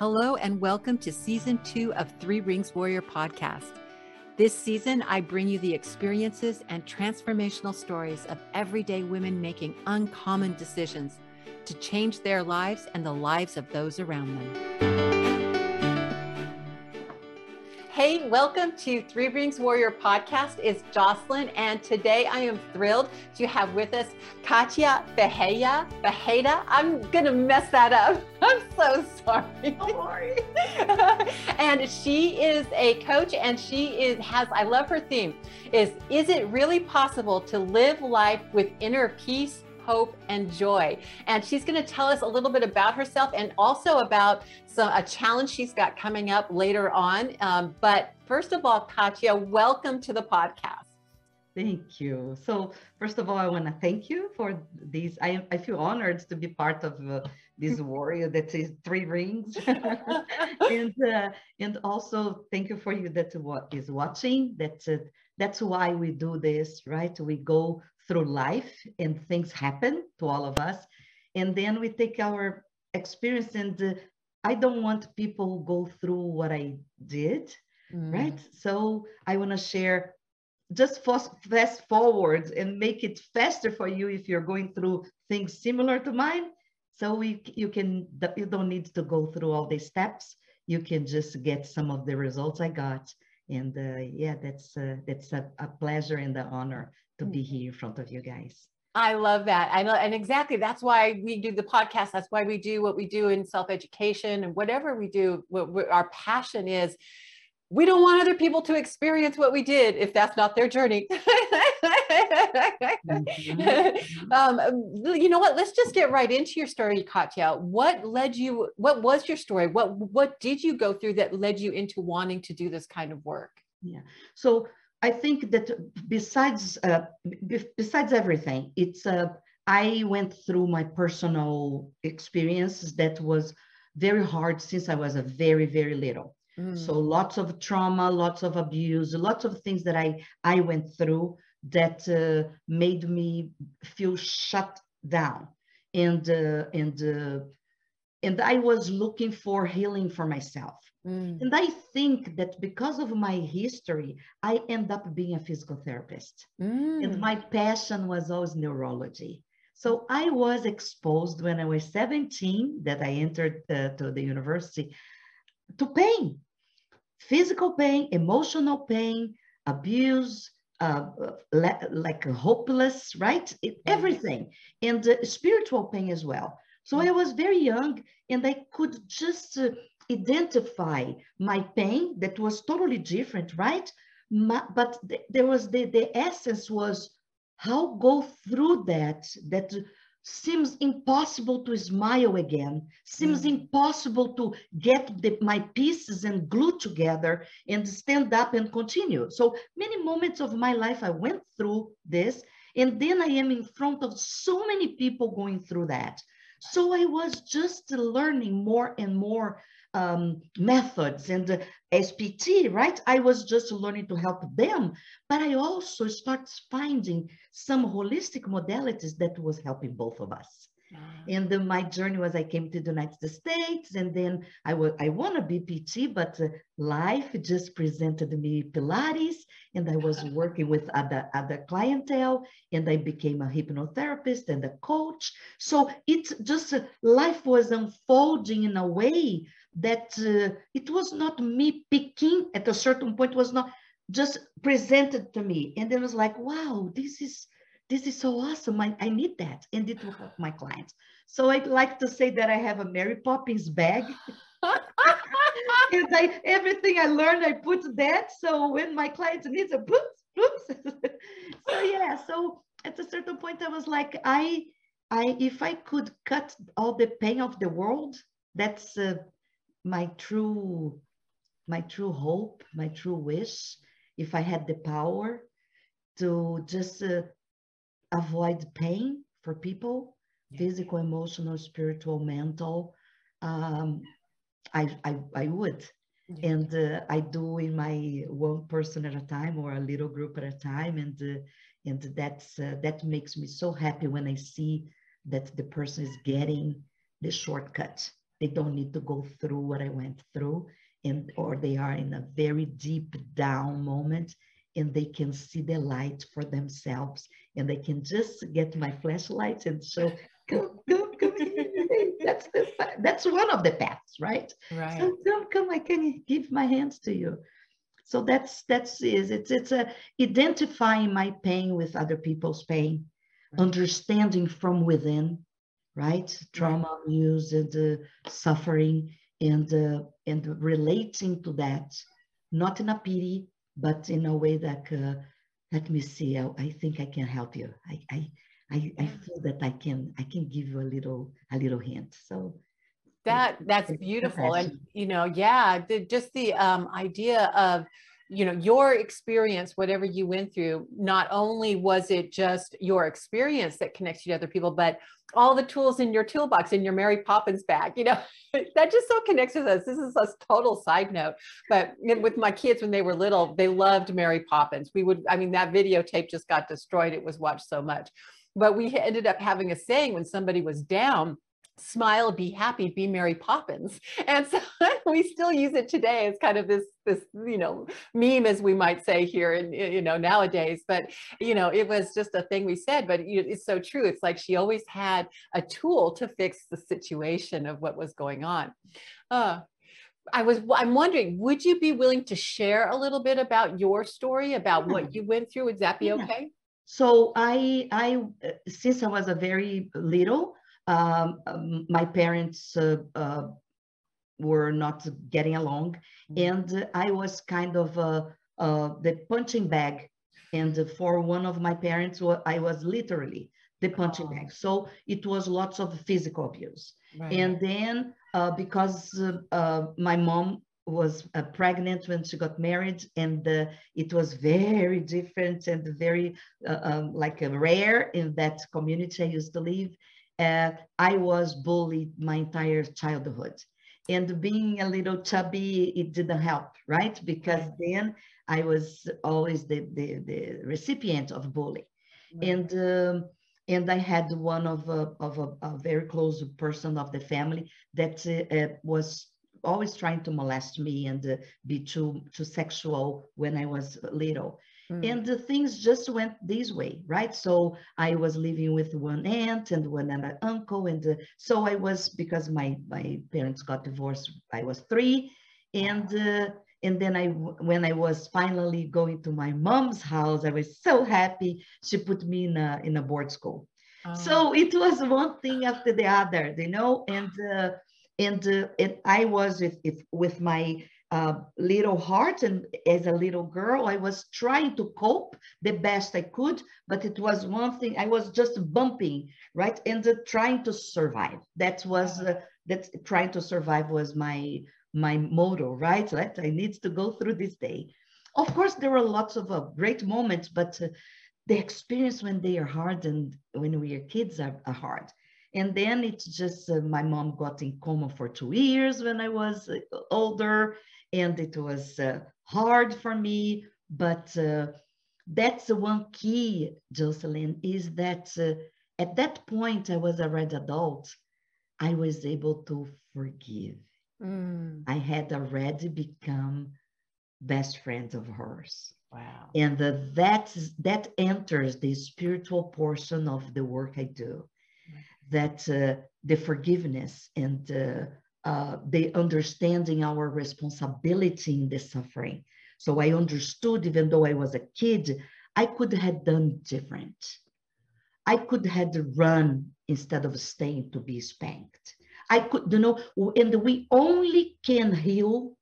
Hello, and welcome to season two of Three Rings Warrior podcast. This season, I bring you the experiences and transformational stories of everyday women making uncommon decisions to change their lives and the lives of those around them. Hey, welcome to Three Rings Warrior podcast. It's Jocelyn, and today I am thrilled to have with us Katia Beheya. Beheda. I'm gonna mess that up. I'm so sorry. Sorry. and she is a coach, and she is has. I love her theme. Is is it really possible to live life with inner peace? Hope, and joy. And she's going to tell us a little bit about herself and also about some, a challenge she's got coming up later on. Um, but first of all, Katia, welcome to the podcast. Thank you. So, first of all, I want to thank you for these. I, I feel honored to be part of uh, this warrior that is three rings, and uh, and also thank you for you that what is watching. That's uh, that's why we do this, right? We go through life and things happen to all of us. And then we take our experience and uh, I don't want people who go through what I did, mm. right? So I want to share just fast, forward and make it faster for you if you're going through things similar to mine. So we, you can, you don't need to go through all these steps. You can just get some of the results I got. And uh, yeah, that's uh, that's a, a pleasure and an honor to be here in front of you guys. I love that. I know, and exactly that's why we do the podcast. That's why we do what we do in self education and whatever we do. What, what our passion is, we don't want other people to experience what we did if that's not their journey. mm-hmm. um, you know what? Let's just get right into your story, Katia. What led you? What was your story? What What did you go through that led you into wanting to do this kind of work? Yeah. So I think that besides uh, besides everything, it's uh, I went through my personal experiences that was very hard since I was a very very little. Mm. So lots of trauma, lots of abuse, lots of things that I I went through that uh, made me feel shut down, and uh, and uh, and I was looking for healing for myself. Mm. And I think that because of my history, I end up being a physical therapist. Mm. And my passion was always neurology. So I was exposed when I was 17 that I entered uh, to the university to pain, physical pain, emotional pain, abuse, uh, like hopeless, right? It, everything, and uh, spiritual pain as well. So I was very young and I could just uh, identify my pain that was totally different, right? My, but th- there was the, the essence was how go through that that seems impossible to smile again seems mm. impossible to get the, my pieces and glue together and stand up and continue so many moments of my life i went through this and then i am in front of so many people going through that so i was just learning more and more um, methods and SPT, right? I was just learning to help them, but I also start finding some holistic modalities that was helping both of us. And then my journey was I came to the United States, and then I was I want to be PT, but uh, life just presented me Pilates, and I was working with other other clientele, and I became a hypnotherapist and a coach. So it's just uh, life was unfolding in a way that uh, it was not me picking at a certain point was not just presented to me and it was like wow this is this is so awesome I, I need that and it will help my clients so i'd like to say that i have a mary poppins bag and I, everything i learned i put that so when my clients need a oops, oops. so yeah so at a certain point i was like i i if i could cut all the pain of the world that's uh, my true my true hope my true wish if i had the power to just uh, avoid pain for people yeah. physical emotional spiritual mental um, I, I i would yeah. and uh, i do in my one person at a time or a little group at a time and uh, and that's uh, that makes me so happy when i see that the person is getting the shortcut they don't need to go through what I went through, and or they are in a very deep down moment and they can see the light for themselves and they can just get my flashlight and show come come come that's the that's one of the paths right? Right. So come come i can give my hands to you. So that's that's is it's it's a identifying my pain with other people's pain right. understanding from within right? Trauma right. abuse and uh, suffering and uh, and relating to that not in a pity but in a way that uh, let me see I, I, think i can help you. I, I i i feel that i can i can give you a little a little hint. So that that's beautiful. And you know yeah the, just the um, idea of you know your experience whatever you went through not only was it just your experience that connects you to other people but all the tools in your toolbox in your mary poppins bag you know that just so connects with us. This is a total side note but with my kids when they were little they loved mary poppins. We would i mean that videotape just got destroyed. It was watched so much. But we ended up having a saying when somebody was down smile, be happy, be Mary Poppins. And so we still use it today as kind of this, this, you know, meme, as we might say here and, you know, nowadays. But, you know, it was just a thing we said, but it's so true. It's like she always had a tool to fix the situation of what was going on. Uh, I was I'm wondering, would you be willing to share a little bit about your story about yeah. what you went through? Would that be yeah. okay? So I I uh, since I was a very little, um, um, my parents uh, uh, were not getting along, mm-hmm. and I was kind of uh, the punching bag. And for one of my parents, I was literally the punching oh. bag. So it was lots of physical abuse. Right. And then uh, because uh, my mom was uh, pregnant when she got married, and it was very different and very um, like rare in that community I used to live uh, I was bullied my entire childhood. And being a little chubby, it didn't help, right? Because then I was always the, the, the recipient of bullying. And um, and I had one of a, of a, a, very close person of the family that uh, uh was always trying to molest me and uh, be too too sexual when I was little. Mm. And the things just went this way, right? So I was living with one aunt and one other uncle. And uh, so I was, because my, my parents got divorced, I was three. And uh, and then I, when I was finally going to my mom's house, I was so happy. She put me in a, in a board school. Oh. So it was one thing after the other, you know, and uh, and uh, and I was with with my uh, little heart and as a little girl i was trying to cope the best i could but it was one thing i was just bumping right and uh, trying to survive. That was uh, that trying to survive was my my motto right? That i need to go through this day. Of course there were lots of uh, great moments but uh, the experience when they are hard and when we are kids are, are hard. And then it's just uh, my mom got in coma for two years when I was uh, older and it was uh, hard for me. But uh, that's the one key, Jocelyn, is that uh, at that point I was a red adult. I was able to forgive. Mm. I had already become best friends of hers. Wow. And uh, that, that enters the spiritual portion of the work I do. That uh, the forgiveness and uh, uh, the understanding our responsibility in the suffering. So I understood, even though I was a kid, I could have done different. I could have run instead of staying to be spanked. I could, you know, and we only can heal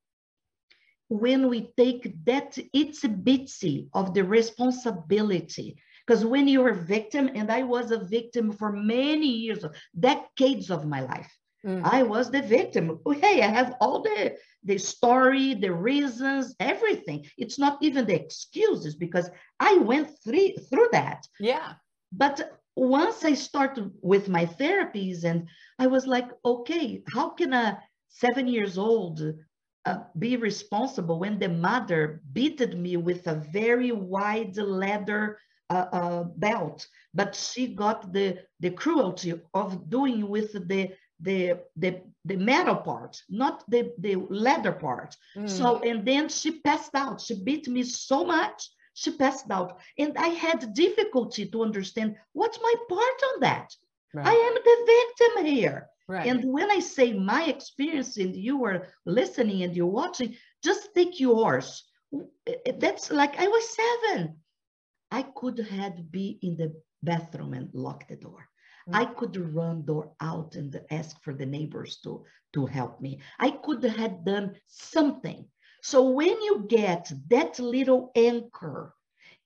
when we take that itsy bitsy of the responsibility. Because when you're a victim, and I was a victim for many years, decades of my life, Mm. I was the victim. Hey, I have all the the story, the reasons, everything. It's not even the excuses because I went through through that. Yeah. But once I started with my therapies, and I was like, okay, how can a seven years old uh, be responsible when the mother beated me with a very wide leather uh, uh, belt, but she got the the cruelty of doing with the the the the metal part, not the the leather part. Mm. So and then she passed out. She beat me so much she passed out, and I had difficulty to understand what's my part on that. Right. I am the victim here. Right. And when I say my experience, and you were listening and you're watching, just take yours. That's like I was seven. I could have be in the bathroom and lock the door. I could run door out and ask for the neighbors to, to help me. I could have done something. So when you get that little anchor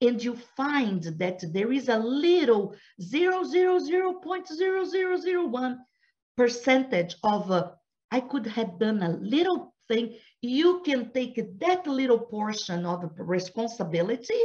and you find that there is a little 0.00001 percentage of uh, I could have done a little thing, you can take that little portion of responsibility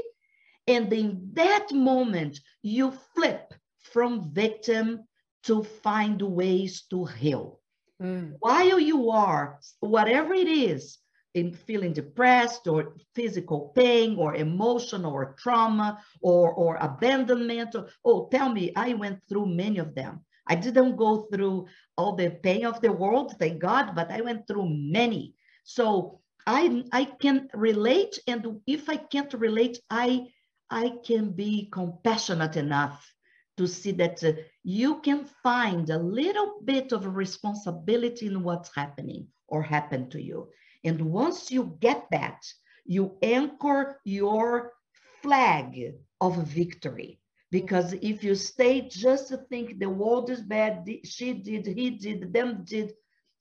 and in that moment you flip from victim to find ways to heal. Mm. While you are, whatever it is, in feeling depressed or physical pain or emotional or trauma or, or abandonment. Or, oh, tell me, I went through many of them. I didn't go through all the pain of the world, thank God, but I went through many. So I, I can relate. And if I can't relate, I, I can be compassionate enough to see that uh, you can find a little bit of responsibility in what's happening or happened to you. And once you get that, you anchor your flag of victory. Because if you stay just to think the world is bad, she did, he did, them did,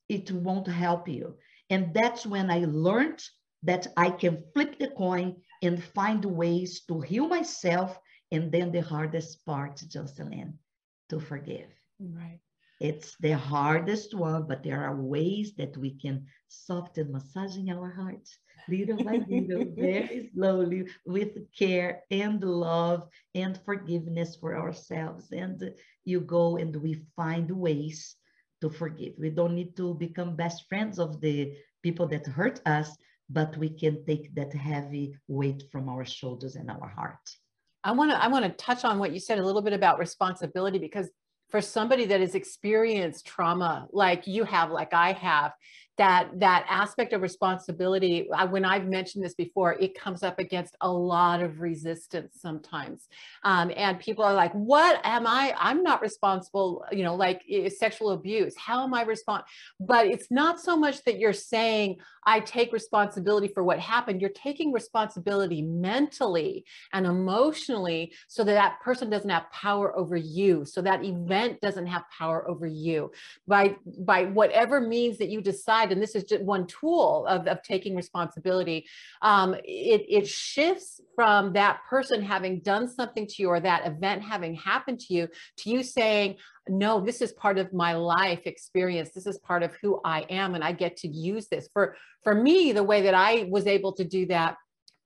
it won't help you. And that's when I learned that I can flip the coin and find ways to heal myself. And then the hardest part, Jocelyn, to forgive. Right. It's the hardest one, but there are ways that we can soften, massaging our hearts little by little, very slowly, with care and love and forgiveness for ourselves. And you go and we find ways to forgive. We don't need to become best friends of the people that hurt us, but we can take that heavy weight from our shoulders and our heart. I want to I want to touch on what you said a little bit about responsibility because for somebody that has experienced trauma like you have like i have that that aspect of responsibility I, when i've mentioned this before it comes up against a lot of resistance sometimes. Um, and people are like what am i? I'm not responsible you know like sexual abuse. How am i respond but it's not so much that you're saying i take responsibility for what happened. You're taking responsibility mentally and emotionally so that that person doesn't have power over you so that event doesn't have power over you. By by whatever means that you decide and this is just one tool of, of taking responsibility, um, it, it shifts from that person having done something to you or that event having happened to you to you saying, no, this is part of my life experience. This is part of who I am, and I get to use this. For for me, the way that I was able to do that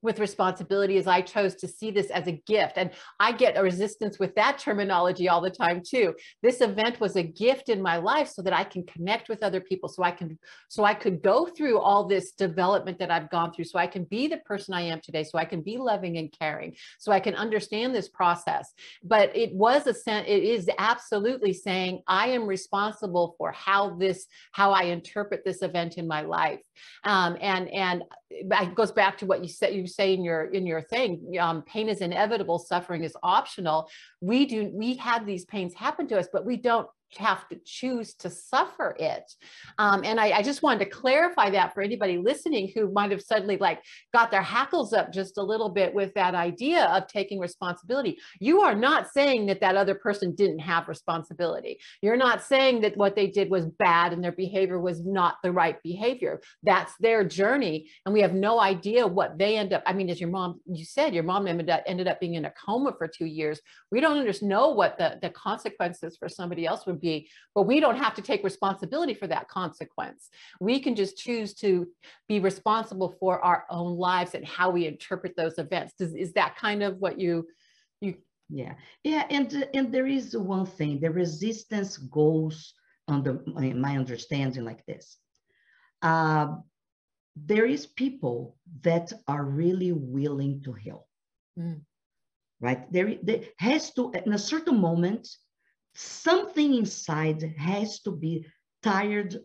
with responsibility is I chose to see this as a gift. And I get a resistance with that terminology all the time too. This event was a gift in my life so that I can connect with other people, so I can, so I could go through all this development that I've gone through, so I can be the person I am today, so I can be loving and caring, so I can understand this process. But it was a sense, it is absolutely saying I am responsible for how this, how I interpret this event in my life. Um, and, and it goes back to what you said, you say in your in your thing um, pain is inevitable suffering is optional. We do we have these pains happen to us but we don't have to choose to suffer it. Um, and I, I, just wanted to clarify that for anybody listening who might have suddenly like got their hackles up just a little bit with that idea of taking responsibility. You are not saying that that other person didn't have responsibility. You're not saying that what they did was bad and their behavior was not the right behavior. That's their journey. And we have no idea what they end up. I mean, as your mom, you said, your mom ended up, ended up being in a coma for two years. We don't know what the, the consequences for somebody else would be, but we don't have to take responsibility for that consequence. We can just choose to be responsible for our own lives and how we interpret those events. Does, is that kind of what you, you? Yeah, yeah, and and there is one thing: the resistance goes on the my understanding like this. Uh, there is people that are really willing to heal. Mm. Right there, there has to in a certain moment something inside has to be tired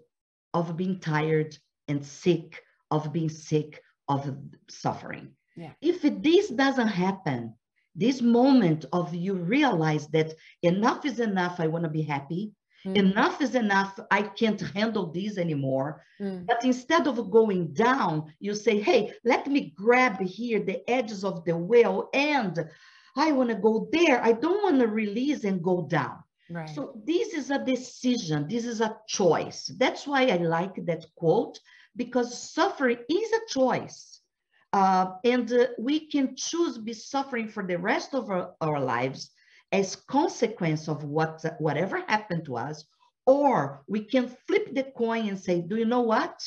of being tired and sick of being sick of suffering. Yeah. If this doesn't happen, this moment of you realize that enough is enough, I want to be happy. Mm. Enough is enough, I can't handle this anymore. Mm. But instead of going down, you say, hey, let me grab here the edges of the wheel and I want to go there. I don't want to release and go down. Right. So this is a decision. This is a choice. That's why I like that quote because suffering is a choice. Uh, and uh, we can choose be suffering for the rest of our, our lives as consequence of what whatever happened to us, or we can flip the coin and say, do you know what?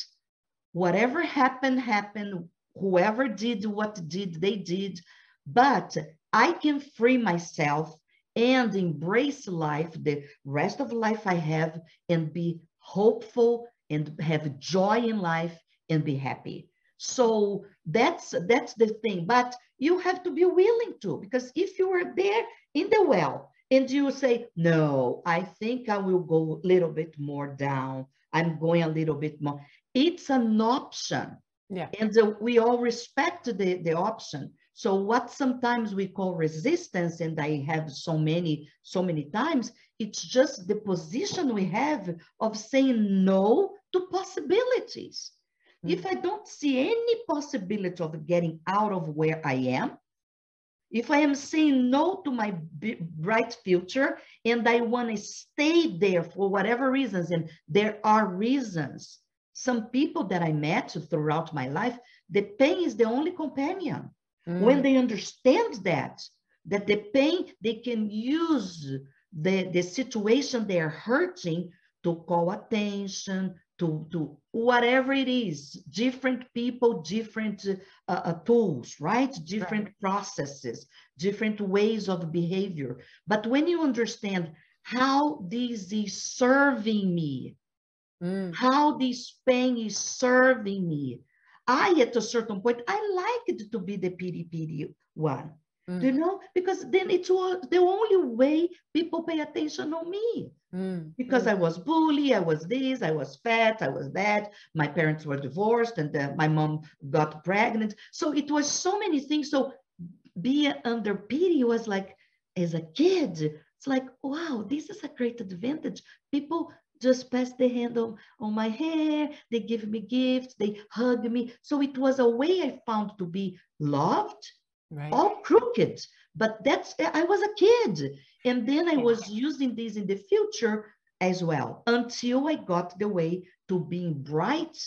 Whatever happened, happened. Whoever did what did, they did. But I can free myself and embrace life, the rest of life I have, and be hopeful and have joy in life and be happy. So that's that's the thing. But you have to be willing to, because if you are there in the well and you say, no, I think I will go a little bit more down. I'm going a little bit more. It's an option. Yeah. And uh, we all respect the, the option. So what sometimes we call resistance, and I have so many, so many times, it's just the position we have of saying no to possibilities. Mm-hmm. If I don't see any possibility of getting out of where I am, if I am saying no to my bright future and I want to stay there for whatever reasons, and there are reasons, some people that I met throughout my life, the pain is the only companion. Mm. When they understand that, that the pain, they can use the, the situation they are hurting to call attention, to, to whatever it is, different people, different uh, uh, tools, right? Different right. processes, different ways of behavior. But when you understand how this is serving me, mm. how this pain is serving me, I, at a certain point, I liked to be the pity pity one. Mm. You know, because then it was the only way people pay attention on me. Mm. Because mm. I was bully, I was this, I was fat, I was that. My parents were divorced, and uh, my mom got pregnant. So it was so many things. So being under pity was like, as a kid, it's like, wow, this is a great advantage. People just pass the hand on, on my hair, they give me gifts, they hug me. So it was a way I found to be loved right. all crooked. But that's, I was a kid. And then I was using this in the future as well until I got the way to being bright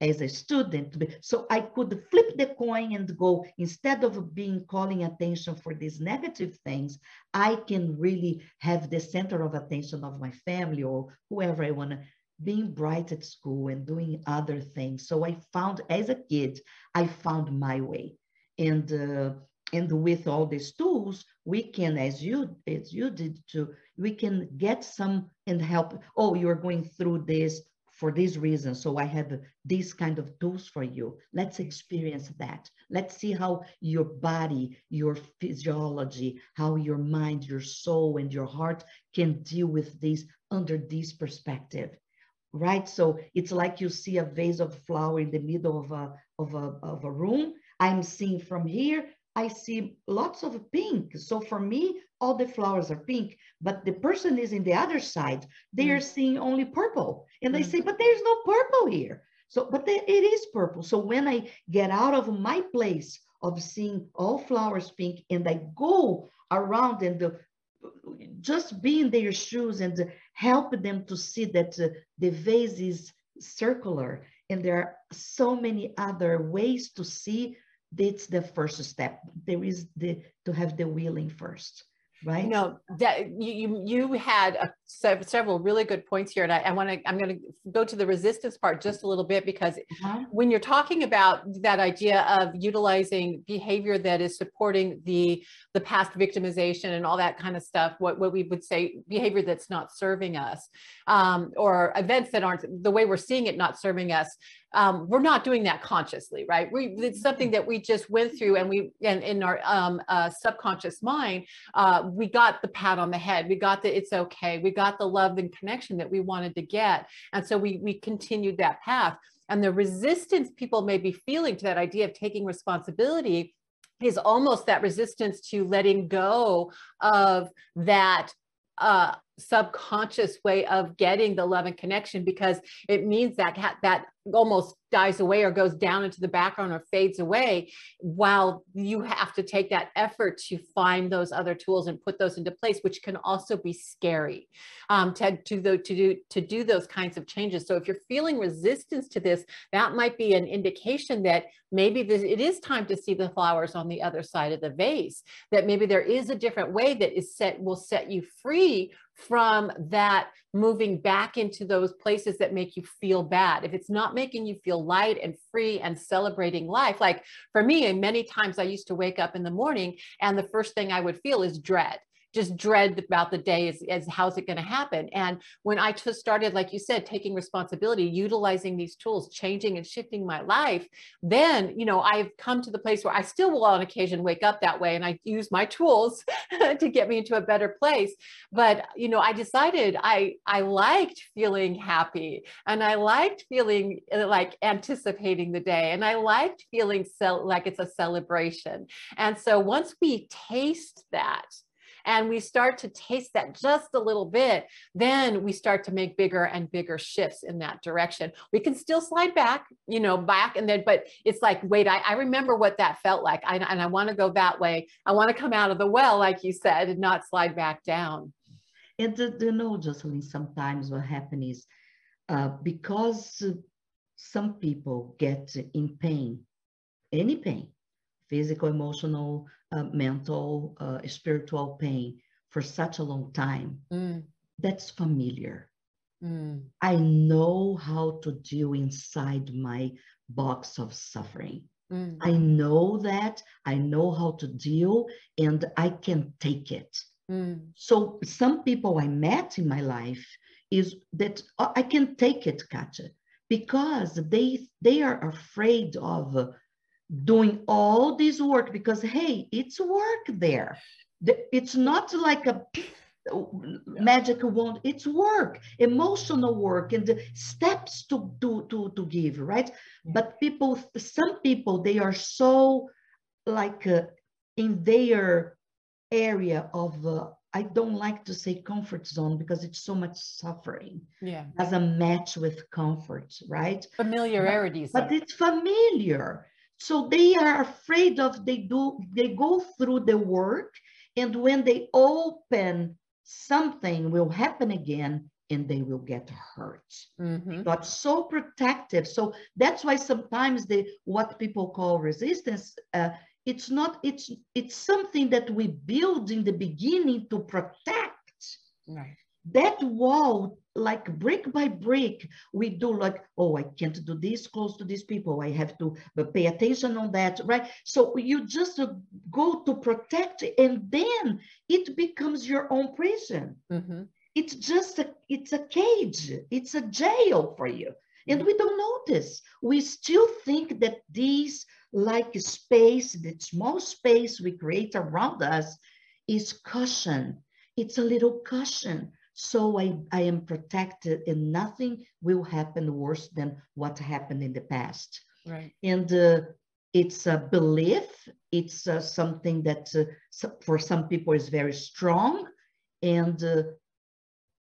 as a student. So I could flip the coin and go, instead of being calling attention for these negative things, I can really have the center of attention of my family or whoever I want to being bright at school and doing other things. So I found as a kid, I found my way and uh, and with all these tools we can as you as you did too we can get some and help oh you're going through this for this reason so i have these kind of tools for you. Let's experience that. Let's see how your body your physiology how your mind your soul and your heart can deal with this under this perspective right? So it's like you see a vase of flower in the middle of a of a, of a room. I'm seeing from here, I see lots of pink. So for me, all the flowers are pink, but the person is in the other side. They mm. are seeing only purple. And they mm. say, but there's no purple here. So, but it is purple. So when I get out of my place of seeing all flowers pink and I go around and the, just be in their shoes and help them to see that uh, the vase is circular and there are so many other ways to see that's the first step. There is the to have the willing first right? No that you you had a, several really good points here and i, I want to i'm going to go to the resistance part just a little bit because uh-huh. when you're talking about that idea of utilizing behavior that is supporting the the past victimization and all that kind of stuff what what we would say behavior that's not serving us um, or events that aren't the way we're seeing it not serving us um, we're not doing that consciously, right? We, it's something that we just went through and we, and in our um, uh, subconscious mind, uh, we got the pat on the head. We got the, it's okay. We got got the love and connection that we wanted to get. And so we we continued that path. And the resistance people may be feeling to that idea of taking responsibility is almost that resistance to letting go of that uh, subconscious way of getting the love and connection because it means that that almost dies away or goes down into the background or fades away while you have to take that effort to find those other tools and put those into place which can also be scary um, to, to, the, to, do, to do those kinds of changes so if you're feeling resistance to this that might be an indication that maybe this, it is time to see the flowers on the other side of the vase that maybe there is a different way that is set will set you free from that moving back into those places that make you feel bad. If it's not making you feel light and free and celebrating life, like for me, many times I used to wake up in the morning and the first thing I would feel is dread just dread about the day is, is how's it going to happen? And when i just started like you said taking responsibility utilizing these tools changing and shifting my life then you know i've come to the place where i still will on occasion wake up that way and i use my tools to get me into a better place. But you know i decided i i liked feeling happy and i liked feeling uh, like anticipating the day and i liked feeling so like it's a celebration. And so once we taste that and we start to taste that just a little bit, then we start to make bigger and bigger shifts in that direction. We can still slide back, you know, back and then, but it's like, wait, I, I remember what that felt like. I, and I want to go that way. I want to come out of the well, like you said, and not slide back down. And you know, Jocelyn, sometimes what happens is uh, because some people get in pain, any pain, physical, emotional, uh, mental, uh, spiritual pain for such a long time, mm. that's familiar. Mm. I know how to deal inside my box of suffering. Mm. I know that. I know how to deal and I can take it. Mm. So, some people I met in my life is that uh, I can take it, Katia, because they they are afraid of doing all this work because hey it's work there it's not like a magic wand it's work emotional work and the steps to to to, to give right but people some people they are so like uh, in their area of uh, I don't like to say comfort zone because it's so much suffering. Yeah. As a match with comfort, right? Familiarity. But, but it's familiar. So they are afraid of they do they go through the work and when they open something will happen again and they will get hurt. Mm-hmm. Got so protective. So that's why sometimes the what people call resistance, uh, it's not, it's it's something that we build in the beginning to protect. Right that wall like brick by brick we do like oh i can't do this close to these people. I have to pay attention on that right? So you just uh, go to protect and then it becomes your own prison. Mm-hmm. it's just a it's a cage. It's a jail for you. And we don't notice. We still think that these like space the small space we create around us is cushion. It's a little cushion so I, I am protected and nothing will happen worse than what happened in the past. Right. And uh, it's a belief, it's uh, something that uh, for some people is very strong. And uh,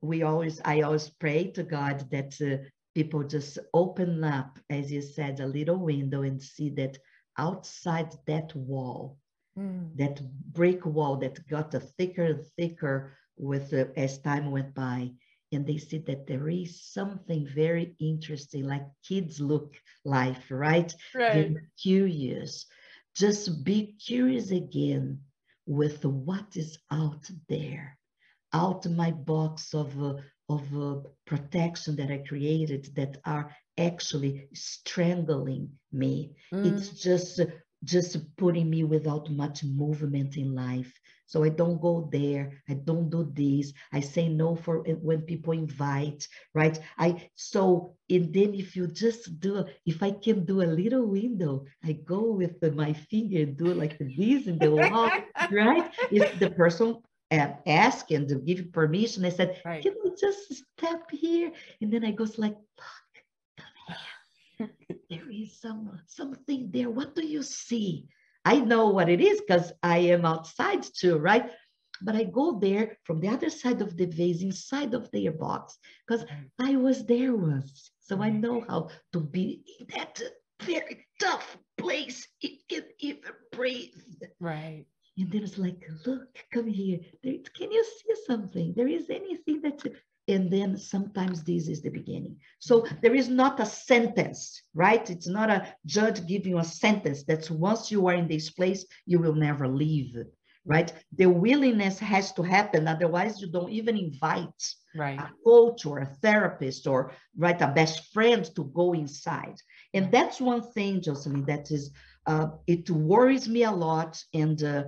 we always, I always pray to God that uh, people just open up, as you said, a little window and see that outside that wall, mm. that brick wall that got a thicker and thicker with the, as time went by and they see that there is something very interesting like kids look life right, right. They're curious just be curious again with what is out there out my box of uh, of uh, protection that i created that are actually strangling me mm. it's just just putting me without much movement in life so I don't go there. I don't do this. I say no for when people invite, right? I so and then if you just do, if I can do a little window, I go with the, my finger and do like this in the wall, right? If the person uh, ask and give permission. I said, Right. can we just step here? And then I goes like, look, come here. there is some something there. What do you see? I know what it is because I am outside too, right? But I go there from the other side of the vase, inside of their box, because I was there once. So I mm. know how to be in that very tough place. It can even breathe. Right. And then it's like, look, come here. There, can you see something? There is anything that, and then sometimes this is the beginning. So there is not a sentence, right? It's not a judge giving you a sentence that's once you are in this place, you will never leave, right? The willingness has to happen. Otherwise, you don't even invite Right. a coach or a therapist or right a best friend to go inside and that's one thing jocelyn that is uh, it worries me a lot and uh,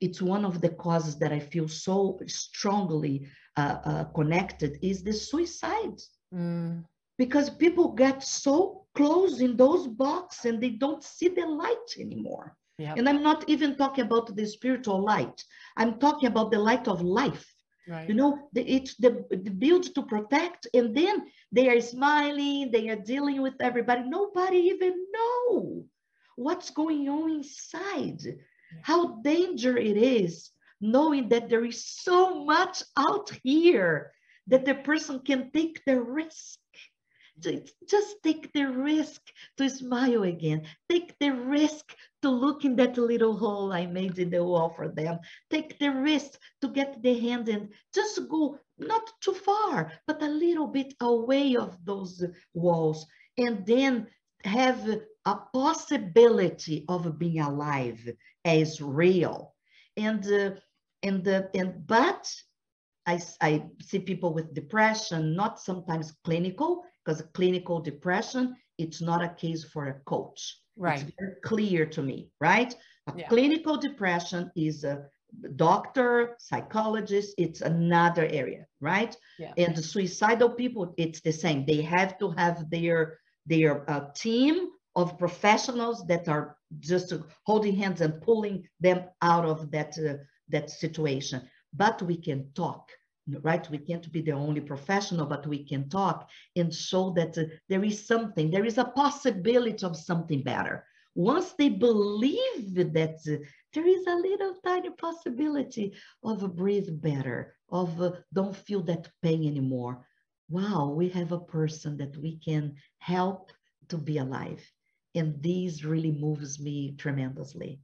it's one of the causes that i feel so strongly uh, uh, connected is the suicide. Mm, because people get so close in those boxes and they don't see the light anymore. Yeah. and i'm not even talking about the spiritual light. I'm talking about the light of life. Right. you know the, it's the, the build to protect and then they are smiling they are dealing with everybody. Nobody even know what's going on inside how danger it is knowing that there is so much out here that the person can take the risk. Just take the risk to smile again. Take the risk to look in that little hole i made in the wall for them. Take the risk to get the hand and just go not too far, but a little bit away of those walls, and then have a possibility of being alive as real. And uh, and the and but I, I see people with depression, not sometimes clinical, because clinical depression, it's not a case for a coach. Right. It's very clear to me, right? A Yeah. clinical depression is a doctor, psychologist, it's another area, right? Yeah. And the suicidal people, it's the same. They have to have their their uh, team of professionals that are just holding hands and pulling them out of that uh, that situation. But we can talk, right? We can't be the only professional, but we can talk and show that uh, there is something, there is a possibility of something better. Once they believe that uh, there is a little tiny possibility of breathe better, of uh, don't feel that pain anymore. Wow, we have a person that we can help to be alive. And this really moves me tremendously.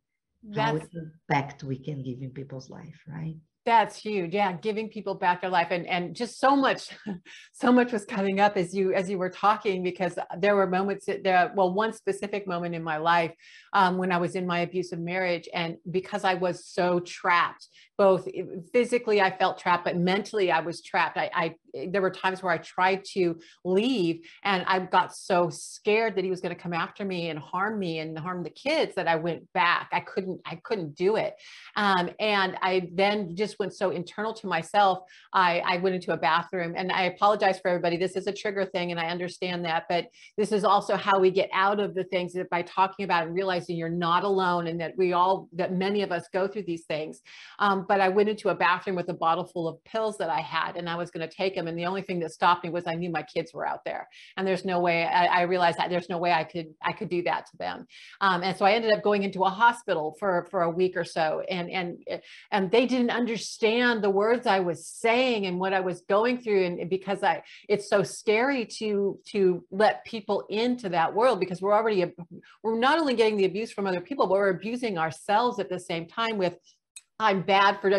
How That's impact we can give in people's life, right? That's huge. Yeah, giving people back their life and and just so much so much was coming up as you as you were talking because there were moments that there well one specific moment in my life um, when I was in my abusive marriage and because I was so trapped both physically I felt trapped but mentally I was trapped. I, I there were times where I tried to leave and I got so scared that he was going to come after me and harm me and harm the kids that I went back. I couldn't I couldn't do it. Um, and I then just went so internal to myself. I, I went into a bathroom and I apologize for everybody. This is a trigger thing and I understand that, but this is also how we get out of the things that by talking about and realizing you're not alone and that we all, that many of us go through these things. Um, but I went into a bathroom with a bottle full of pills that I had and I was going to take them. And the only thing that stopped me was I knew my kids were out there and there's no way, I, I realized that there's no way I could, I could do that to them. Um, and so I ended up going into a hospital for, for a week or so. And, and, and they didn't understand the words I was saying and what I was going through. And because I, it's so scary to, to let people into that world because we're already, we're not only getting the abuse from other people, but we're abusing ourselves at the same time with I'm bad for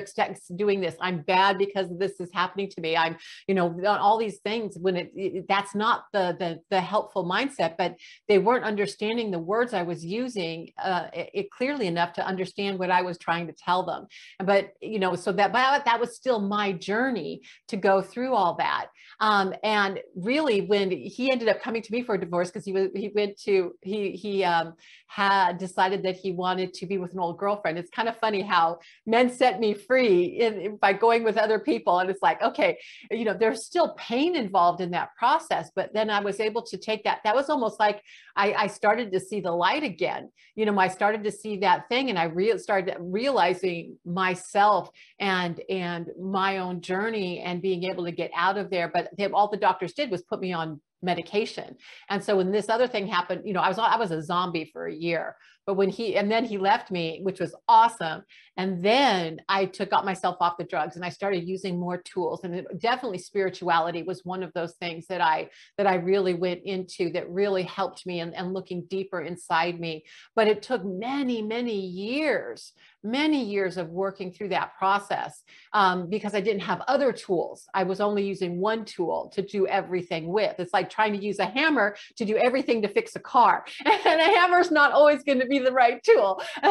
doing this. I'm bad because this is happening to me. I'm, you know, all these things when it, it, that's not the, the, the helpful mindset, but they weren't understanding the words I was using uh, it, it, clearly enough to understand what I was trying to tell them. But, you know, so that, but that was still my journey to go through all that. Um, and really when he ended up coming to me for a divorce, because he was, he went to, he, he um, had decided that he wanted to be with an old girlfriend. It's kind of funny how men set me free in, by going with other people. And it's like, okay, you know, there's still pain involved in that process. But then I was able to take that. That was almost like I, I started to see the light again. You know, I started to see that thing and I re- started realizing myself and and my own journey and being able to get out of there. But they, all the doctors did was put me on medication. And so when this other thing happened, you know, I was I was a zombie for a year. But when he and then he left me, which was awesome. And then I took got myself off the drugs and I started using more tools. And it, definitely spirituality was one of those things that I that I really went into that really helped me and, and looking deeper inside me. But it took many, many years, many years of working through that process um, because I didn't have other tools. I was only using one tool to do everything with. It's like trying to use a hammer to do everything to fix a car. And a hammer's not always going to be the right tool.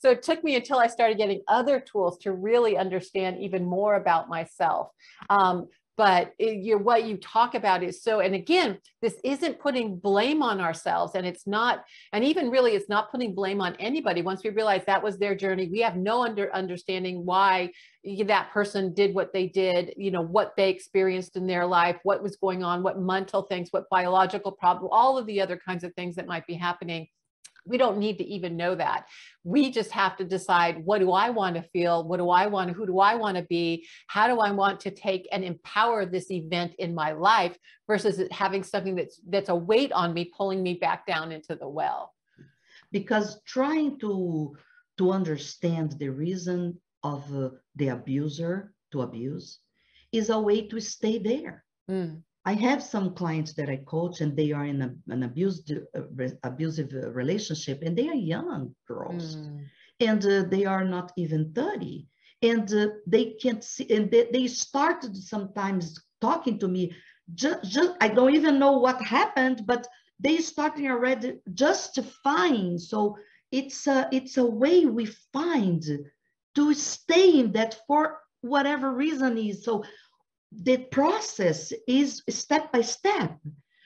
so it took me until I started getting other tools to really understand even more about myself. Um, but it, what you talk about is so and again this isn't putting blame on ourselves and it's not and even really it's not putting blame on anybody once we realize that was their journey we have no under understanding why that person did what they did you know what they experienced in their life what was going on what mental things what biological problem all of the other kinds of things that might be happening we don't need to even know that. We just have to decide what do I want to feel? What do I want who do I want to be? How do I want to take and empower this event in my life versus having something that's that's a weight on me pulling me back down into the well. Because trying to to understand the reason of uh, the abuser to abuse is a way to stay there. Mm. I have some clients that I coach and they are in a, an abused, uh, abusive uh, relationship and they are young girls. Mm. and uh, they are not even 30 and uh, they can't see and they, they started sometimes talking to me just, just I don't even know what happened but they starting already justifying so it's a it's a way we find to stay in that for whatever reason is. So the process is step by step.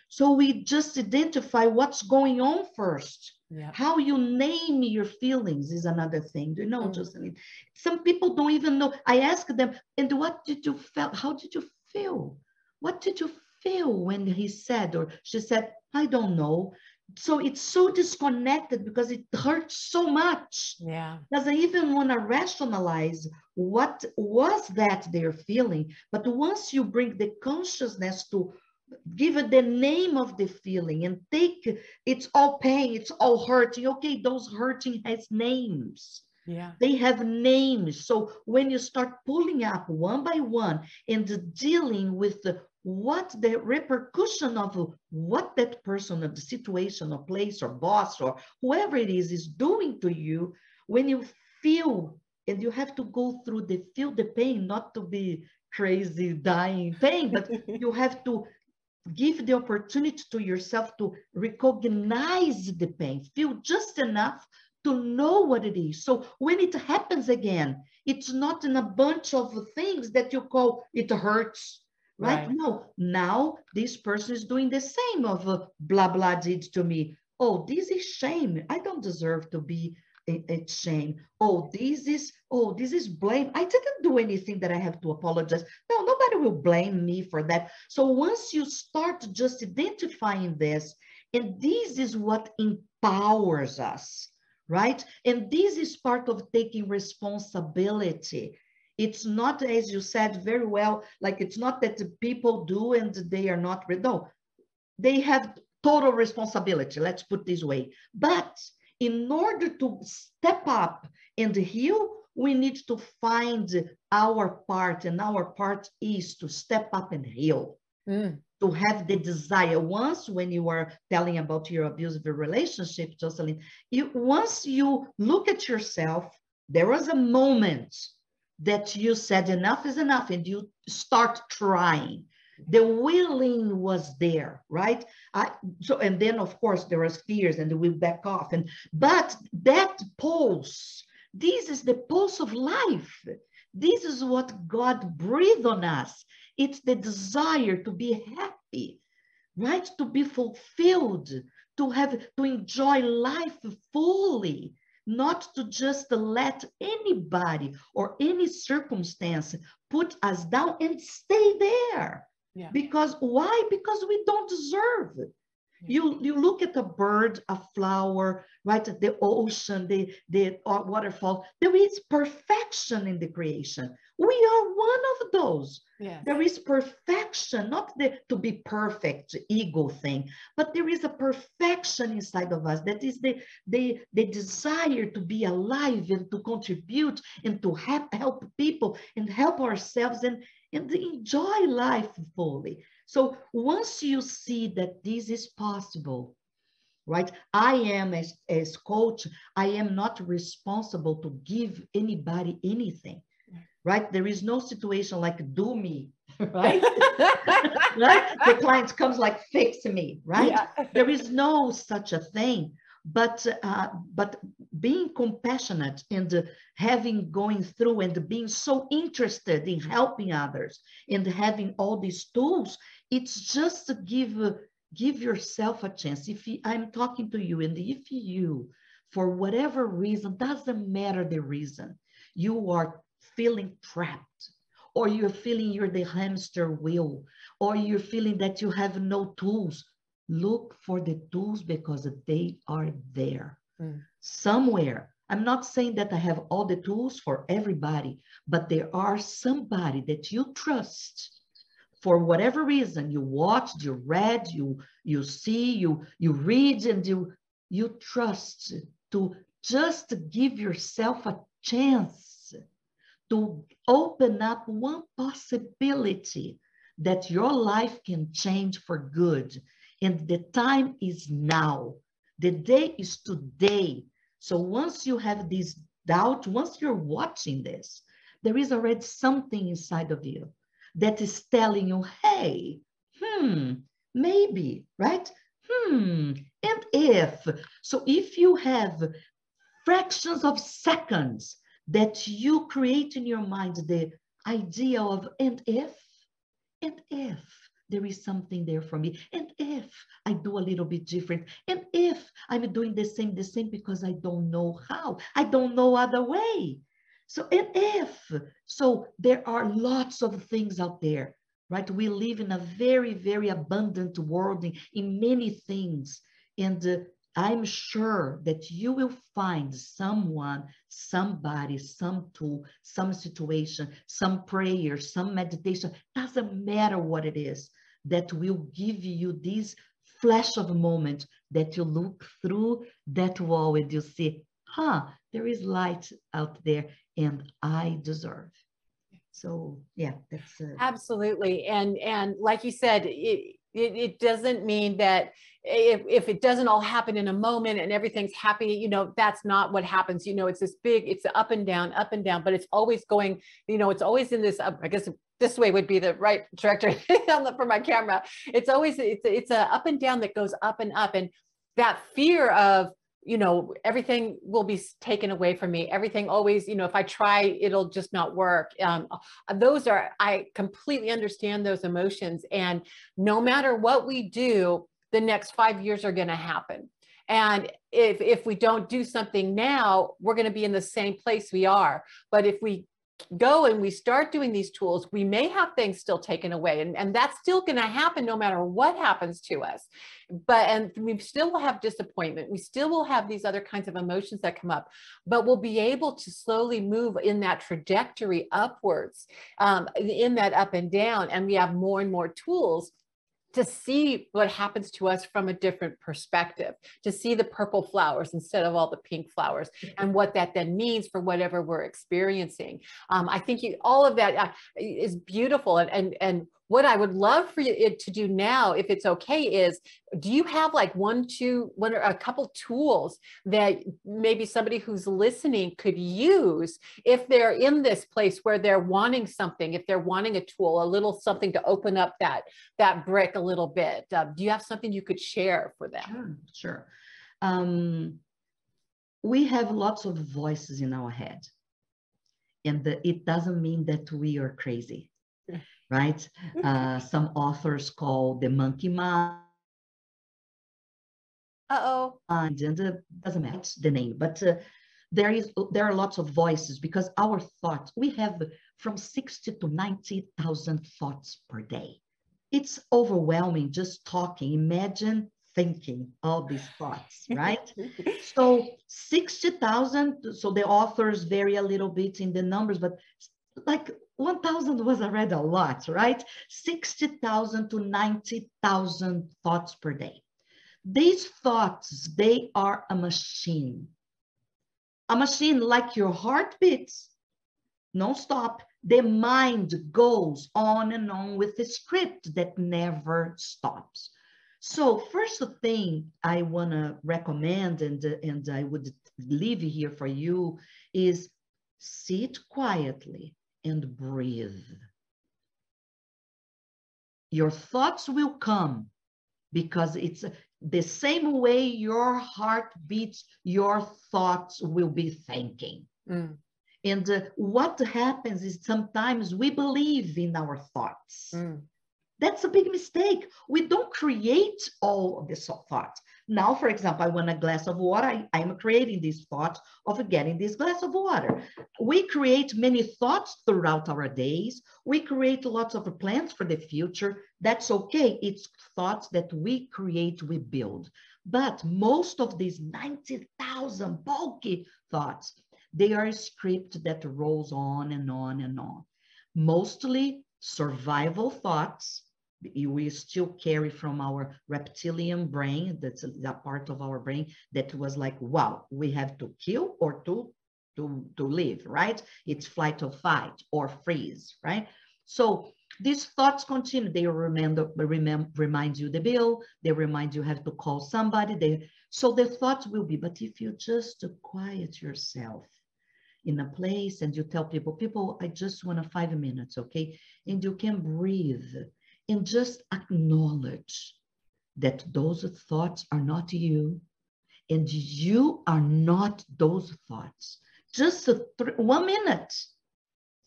So we just identify what's going on first. Yeah. How you name your feelings is another thing. Do you know, mm. Jocelyn? Some people don't even know. I ask them, and what did you feel? How did you feel? What did you feel when he said or she said, I don't know so it's so disconnected because it hurts so much. Yeah. Doesn't even want to rationalize what was that they're feeling. But once you bring the consciousness to give it the name of the feeling and take it's all pain, it's all hurting. Okay, those hurting has names. Yeah. They have names. So when you start pulling up one by one and dealing with the what the repercussion of what that person or the situation or place or boss or whoever it is is doing to you when you feel and you have to go through the feel the pain not to be crazy dying pain but you have to give the opportunity to yourself to recognize the pain feel just enough to know what it is. So when it happens again it's not in a bunch of things that you call it hurts right? right? No, now this person is doing the same of uh, blah, blah did to me. Oh, this is shame. I don't deserve to be a, a shame. Oh, this is, oh, this is blame. I didn't do anything that I have to apologize. No, nobody will blame me for that. So once you start just identifying this, and this is what empowers us, right? And this is part of taking responsibility it's not, as you said very well, like it's not that the people do and they are not, no, they have total responsibility, let's put this way. But in order to step up and heal, we need to find our part, and our part is to step up and heal. Mm. To have the desire. Once, when you are telling about your abusive relationship, Jocelyn, you once you look at yourself, there was a moment that you said enough is enough and you start trying. The willing was there right? I, so and then of course there was fears and we back off. And but that pulse this is the pulse of life. This is what god breathed on us. It's the desire to be happy right? To be fulfilled to have to enjoy life fully not to just let anybody or any circumstance put us down and stay there. Yeah. Because why? Because we don't deserve it. You, you look at a bird, a flower, right? At the ocean, the, the uh, waterfall. There is perfection in the creation. We are one of those. Yes. There is perfection, not the to be perfect ego thing, but there is a perfection inside of us that is the, the, the desire to be alive and to contribute and to help, help people and help ourselves and, and enjoy life fully. So once you see that this is possible, right? I am as, as coach, I am not responsible to give anybody anything, right? There is no situation like do me, right? right? The client comes like fix me, right? Yeah. there is no such a thing. But uh, but being compassionate and having going through and being so interested in helping others and having all these tools it's just to give give yourself a chance. If I'm talking to you, and if you, for whatever reason, doesn't matter the reason, you are feeling trapped, or you're feeling you're the hamster wheel, or you're feeling that you have no tools, look for the tools because they are there mm. somewhere. I'm not saying that I have all the tools for everybody, but there are somebody that you trust for whatever reason you watched you read you you see you you read and you you trust to just give yourself a chance to open up one possibility that your life can change for good and the time is now the day is today so once you have this doubt once you're watching this there is already something inside of you that is telling you, hey, hmm, maybe, right? Hmm, and if. So if you have fractions of seconds that you create in your mind the idea of, and if, and if there is something there for me, and if I do a little bit different, and if I'm doing the same, the same because I don't know how, I don't know other way. So, and if, so there are lots of things out there, right? We live in a very, very abundant world in, in many things. And uh, I'm sure that you will find someone, somebody, some tool, some situation, some prayer, some meditation, doesn't matter what it is, that will give you this flash of a moment that you look through that wall and you see, huh, there is light out there and I deserve. So yeah, that's uh, absolutely. And and like you said, it, it, it doesn't mean that if, if it doesn't all happen in a moment and everything's happy, you know, that's not what happens. You know, it's this big, it's up and down, up and down, but it's always going, you know, it's always in this, I guess this way would be the right director for my camera. It's always, it's, it's a up and down that goes up and up. And that fear of, you know everything will be taken away from me everything always you know if i try it'll just not work um, uh, those are i completely understand those emotions and no matter what we do the next five years are going to happen and if if we don't do something now we're going to be in the same place we are but if we go and we start doing these tools, we may have things still taken away. And, and that's still going to happen no matter what happens to us. But, and we still will have disappointment. We still will have these other kinds of emotions that come up, but we'll be able to slowly move in that trajectory upwards, um, in that up and down. And we have more and more tools to see what happens to us from a different perspective, to see the purple flowers instead of all the pink flowers, and what that then means for whatever we're experiencing. Um, I think you, all of that uh, is beautiful, and and and what I would love for you to do now, if it's okay, is do you have like one, two, one or a couple tools that maybe somebody who's listening could use if they're in this place where they're wanting something, if they're wanting a tool, a little something to open up that that brick a little bit? Uh, do you have something you could share for them? Sure, sure. Um, we have lots of voices in our head, and the, it doesn't mean that we are crazy right? Uh, some authors call the monkey mind. Uh-oh. And uh, doesn't match the name, but uh, there is there are lots of voices because our thoughts we have from 60 to 90,000 thoughts per day. It's overwhelming just talking. Imagine thinking all these thoughts, right? so 60,000, so the authors vary a little bit in the numbers, but like 1,000 was already a lot, right? 60,000 to 90,000 thoughts per day. These thoughts, they are a machine. A machine like your heart beats, non-stop. The mind goes on and on with a script that never stops. So first thing I want to recommend and, and I would leave here for you is sit quietly and breathe. Your thoughts will come because it's the same way your heart beats, your thoughts will be thinking. Mm. And uh, what happens is sometimes we believe in our thoughts. Mm. That's a big mistake. We don't create all of these thoughts. Now, for example, I want a glass of water. I, am creating this thought of getting this glass of water. We create many thoughts throughout our days. We create lots of plans for the future. That's okay. It's thoughts that we create, we build. But most of these 90,000 bulky thoughts, they are a script that rolls on and on and on. Mostly survival thoughts we still carry from our reptilian brain that's a, part of our brain that was like wow we have to kill or to to to live right? It's flight or fight or freeze right? So these thoughts continue. They remind remember remind you the bill. They remind you have to call somebody. They so the thoughts will be but if you just quiet yourself in a place and you tell people people i just want a five minutes okay? And you can breathe and just acknowledge that those thoughts are not you and you are not those thoughts. Just th- one minute,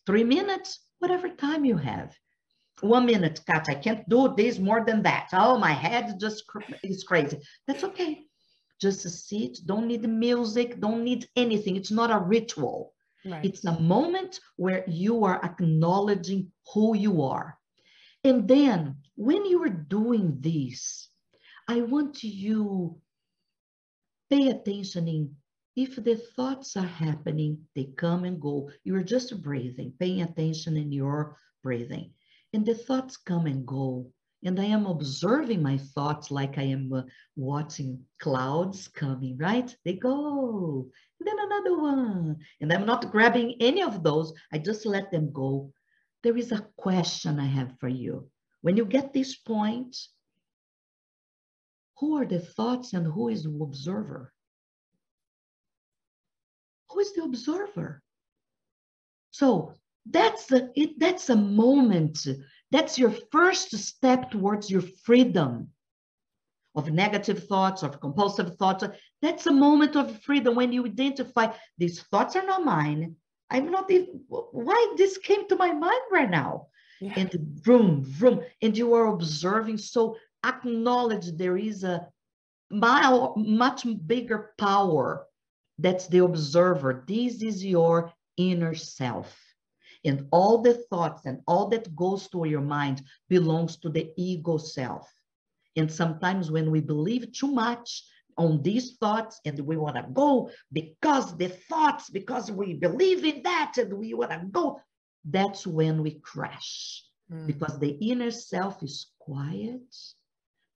three minutes, whatever time you have. One minute, Kat, I can't do this more than that. Oh, my head just cr- is crazy. That's okay. Just sit, don't need music, don't need anything. It's not a ritual. Right. It's a moment where you are acknowledging who you are and then when you are doing this, I want you pay attention in if the thoughts are happening, they come and go. You're just breathing, paying attention in your breathing. And the thoughts come and go. And I am observing my thoughts like I am uh, watching clouds coming, right? They go. And then another one. And I'm not grabbing any of those. I just let them go there is a question I have for you. When you get this point, who are the thoughts and who is the observer? Who is the observer? So that's a, it, that's a moment. That's your first step towards your freedom of negative thoughts, of compulsive thoughts. That's a moment of freedom when you identify these thoughts are not mine. I'm not even, why this came to my mind right now? Yeah. And vroom, vroom, and you are observing. So acknowledge there is a much bigger power that's the observer. This is your inner self. And all the thoughts and all that goes through your mind belongs to the ego self. And sometimes when we believe too much, on these thoughts and we want to go because the thoughts, because we believe in that and we want to go, that's when we crash mm. because the inner self is quiet,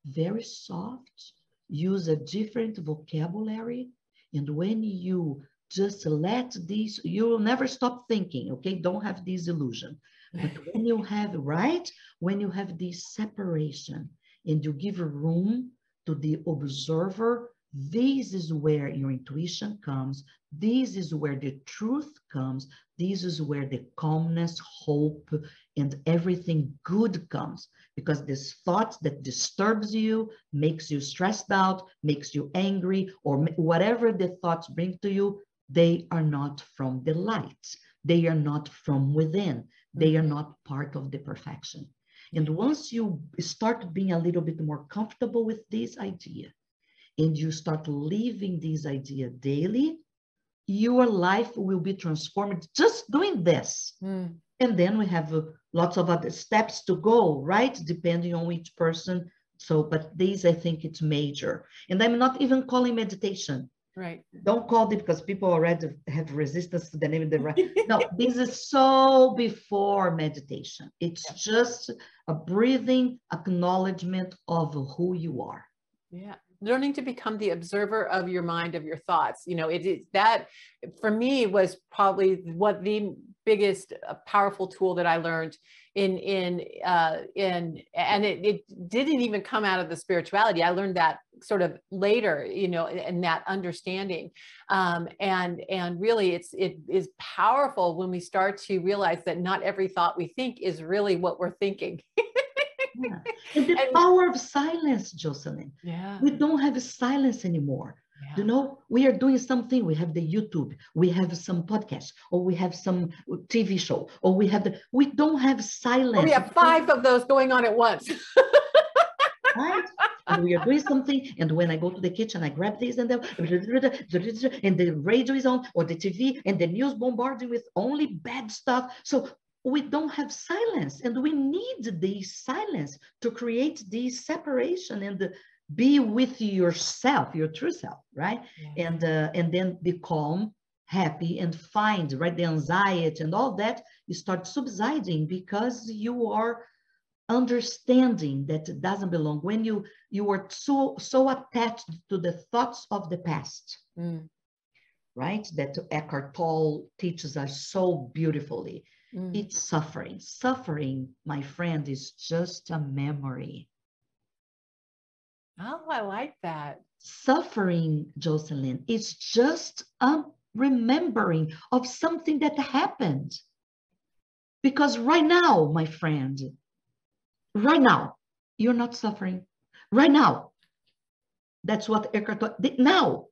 very soft, use a different vocabulary. And when you just let these, you will never stop thinking, okay? Don't have this illusion. But when you have, right? When you have this separation and you give room to the observer, this is where your intuition comes. This is where the truth comes. This is where the calmness, hope, and everything good comes. Because this thought that disturbs you, makes you stressed out, makes you angry, or whatever the thoughts bring to you, they are not from the light. They are not from within. They are not part of the perfection. And once you start being a little bit more comfortable with this idea, and you start living this idea daily, your life will be transformed just doing this. Mm. And then we have uh, lots of other steps to go, right? Depending on each person. So, but these I think it's major. And I'm not even calling meditation. Right. Don't call it because people already have resistance to the name of the right. no, this is so before meditation. It's yeah. just a breathing acknowledgement of who you are. Yeah learning to become the observer of your mind of your thoughts you know it is that for me was probably what the biggest uh, powerful tool that i learned in in uh in and it, it didn't even come out of the spirituality. I learned that sort of later you know and that understanding. Um and and really it's it is powerful when we start to realize that not every thought we think is really what we're thinking Yeah. And the and, power of silence, Jocelyn. Yeah. We don't have silence anymore. Yeah. You know, we are doing something. We have the YouTube, we have some podcast, or we have some TV show, or we have the. We don't have silence. we have five of those going on at once. right? And we are doing something, and when I go to the kitchen, I grab this and then, and the radio is on, or the TV, and the news bombarding with only bad stuff. So we don't have silence and we need this silence to create this separation and be with yourself your true self right yeah. and uh, and then be calm happy and find right the anxiety and all that you start subsiding because you are understanding that it doesn't belong when you you are so so attached to the thoughts of the past mm. right that eckhart tolle teaches us so beautifully Mm. It's suffering. Suffering, my friend, is just a memory. Oh, I like that. Suffering, Jocelyn, is just a remembering of something that happened. Because right now, my friend, right now, you're not suffering. Right now. That's what Eckhart did. Now,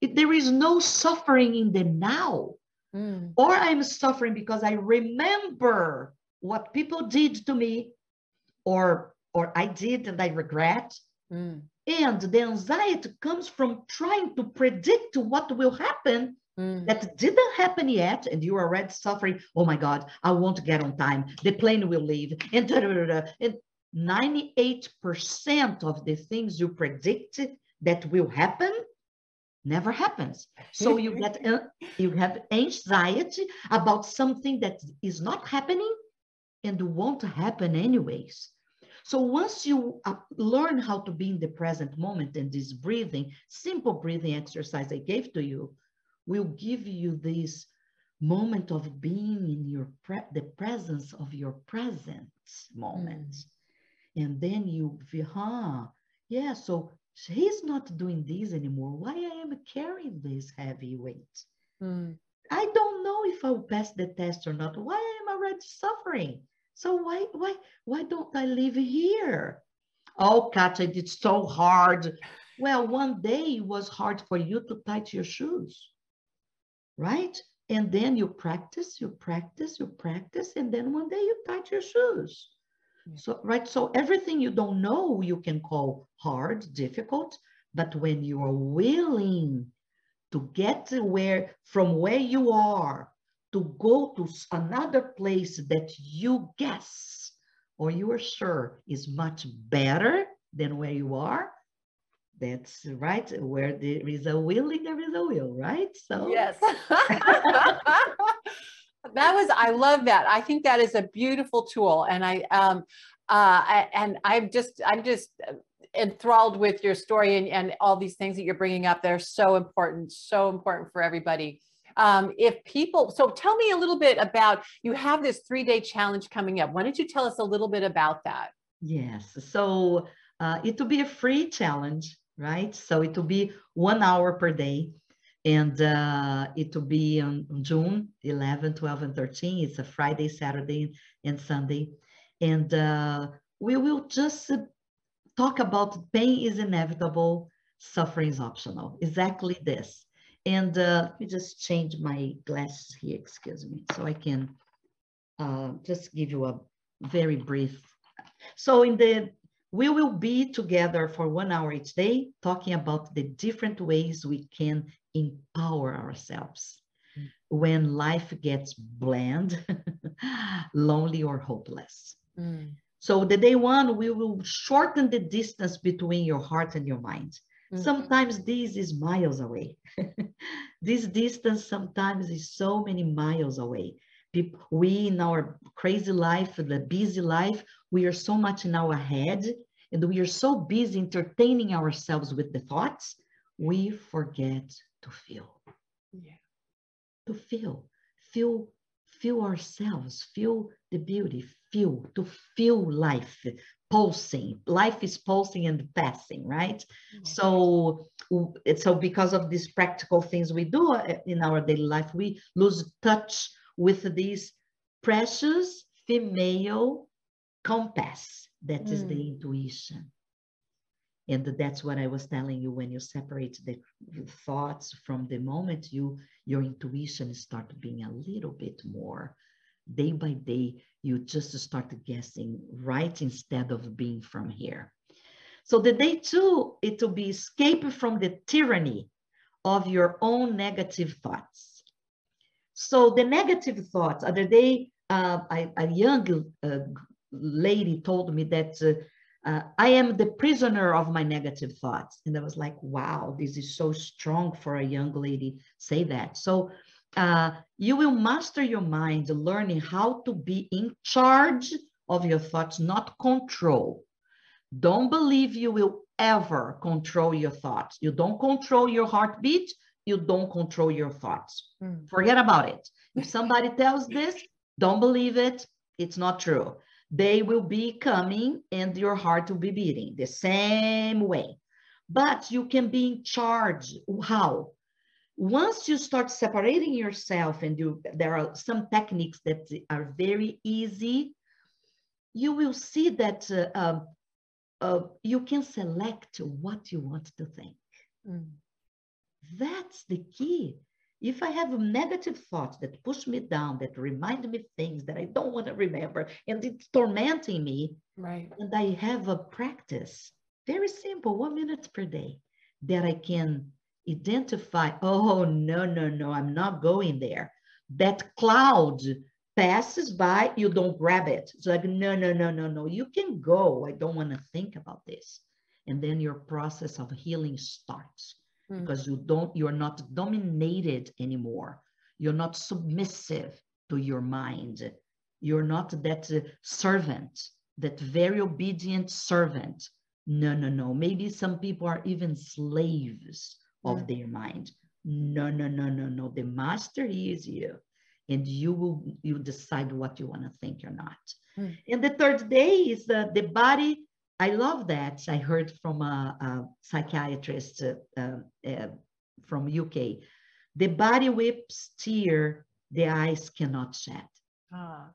there is no suffering in the now. Mm. Or I'm suffering because I remember what people did to me or or I did and I regret. Mm. And the anxiety comes from trying to predict what will happen mm. that didn't happen yet, and you're already suffering. Oh my God, I won't get on time. The plane will leave. And, da, da, da, and 98% of the things you predict that will happen never happens. So you get you have anxiety about something that is not happening and won't happen anyways. So once you uh, learn how to be in the present moment and this breathing simple breathing exercise i gave to you will give you this moment of being in your pre- the presence of your present moment. Mm. and then you huh yeah so he's not doing this anymore. Why I am carrying this heavy weight? Mm. I don't know if I'll pass the test or not. Why am I already suffering? So why why why don't I live here? Oh, Katia, it's so hard. Well, one day it was hard for you to tie your shoes, right? And then you practice, you practice, you practice, and then one day you tie your shoes. So, right. So everything you don't know, you can call hard, difficult. But when you are willing to get to where, from where you are, to go to another place that you guess or you are sure is much better than where you are, that's right. Where there is a willing, there is a will, right? So yes. that was i love that. I think that is a beautiful tool and i um uh and i'm just i'm just enthralled with your story and, and all these things that you're bringing up. They're so important so important for everybody. Um, if people so tell me a little bit about you have this three day challenge coming up. Why don't you tell us a little bit about that? Yes. So uh, it will be a free challenge right? So it will be one hour per day and uh, it will be on, June 11, 12, and 13. It's a Friday, Saturday, and Sunday. And uh, we will just talk about pain is inevitable, suffering is optional. Exactly this. And uh, let me just change my glasses here, excuse me, so I can uh, just give you a very brief. So in the we will be together for one hour each day talking about the different ways we can empower ourselves mm. when life gets bland, lonely, or hopeless. Mm. So, the day one, we will shorten the distance between your heart and your mind. Mm-hmm. Sometimes this is miles away. this distance sometimes is so many miles away. We, in our crazy life, the busy life, we are so much in our head and we are so busy entertaining ourselves with the thoughts, we forget to feel. Yeah. To feel, feel, feel ourselves, feel the beauty, feel, to feel life pulsing. Life is pulsing and passing, right? Mm-hmm. So, so because of these practical things we do uh, in our daily life, we lose touch with this precious female compass that mm. is the mm. intuition. And that's what I was telling you when you separate the thoughts from the moment you your intuition start being a little bit more day by day, you just start guessing right instead of being from here. So the day two, it will be escape from the tyranny of your own negative thoughts. So the negative thoughts, other day, uh, I, a young uh, lady told me that uh, uh, I am the prisoner of my negative thoughts. And I was like, wow, this is so strong for a young lady say that. So uh, you will master your mind learning how to be in charge of your thoughts, not control. Don't believe you will ever control your thoughts. You don't control your heartbeat, you don't control your thoughts. Mm. Forget about it. If somebody tells this, don't believe it. It's not true. They will be coming and your heart will be beating the same way. But you can be in charge. How? once you start separating yourself and you there are some techniques that are very easy you will see that uh, uh, uh, you can select what you want to think mm. that's the key if i have negative thoughts that push me down that remind me things that i don't want to remember and it's tormenting me right and i have a practice very simple one minute per day that i can identify, oh, no, no, no, I'm not going there. That cloud passes by, you don't grab it. It's like, no, no, no, no, no, you can go. I don't want to think about this. And then your process of healing starts mm. because you don't, you're not dominated anymore. You're not submissive to your mind. You're not that uh, servant, that very obedient servant. No, no, no. Maybe some people are even slaves of mm. their mind. No, no, no, no, no. The master is you. And you will you decide what you want to think or not. Mm. And the third day is the, the body. I love that. I heard from a, a psychiatrist uh, uh, uh, from UK. The body whips tear, the eyes cannot shed. Ah.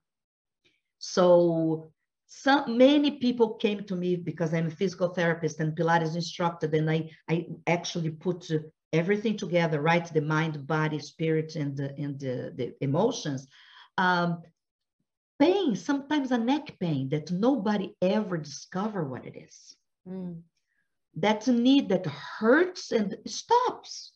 So some many people came to me because I'm a physical therapist and Pilates instructor, and I I actually put everything together, right? The mind, body, spirit, and the, and the, the emotions. Um, pain, sometimes a neck pain that nobody ever discover what it is. Mm. That's a need that hurts and stops,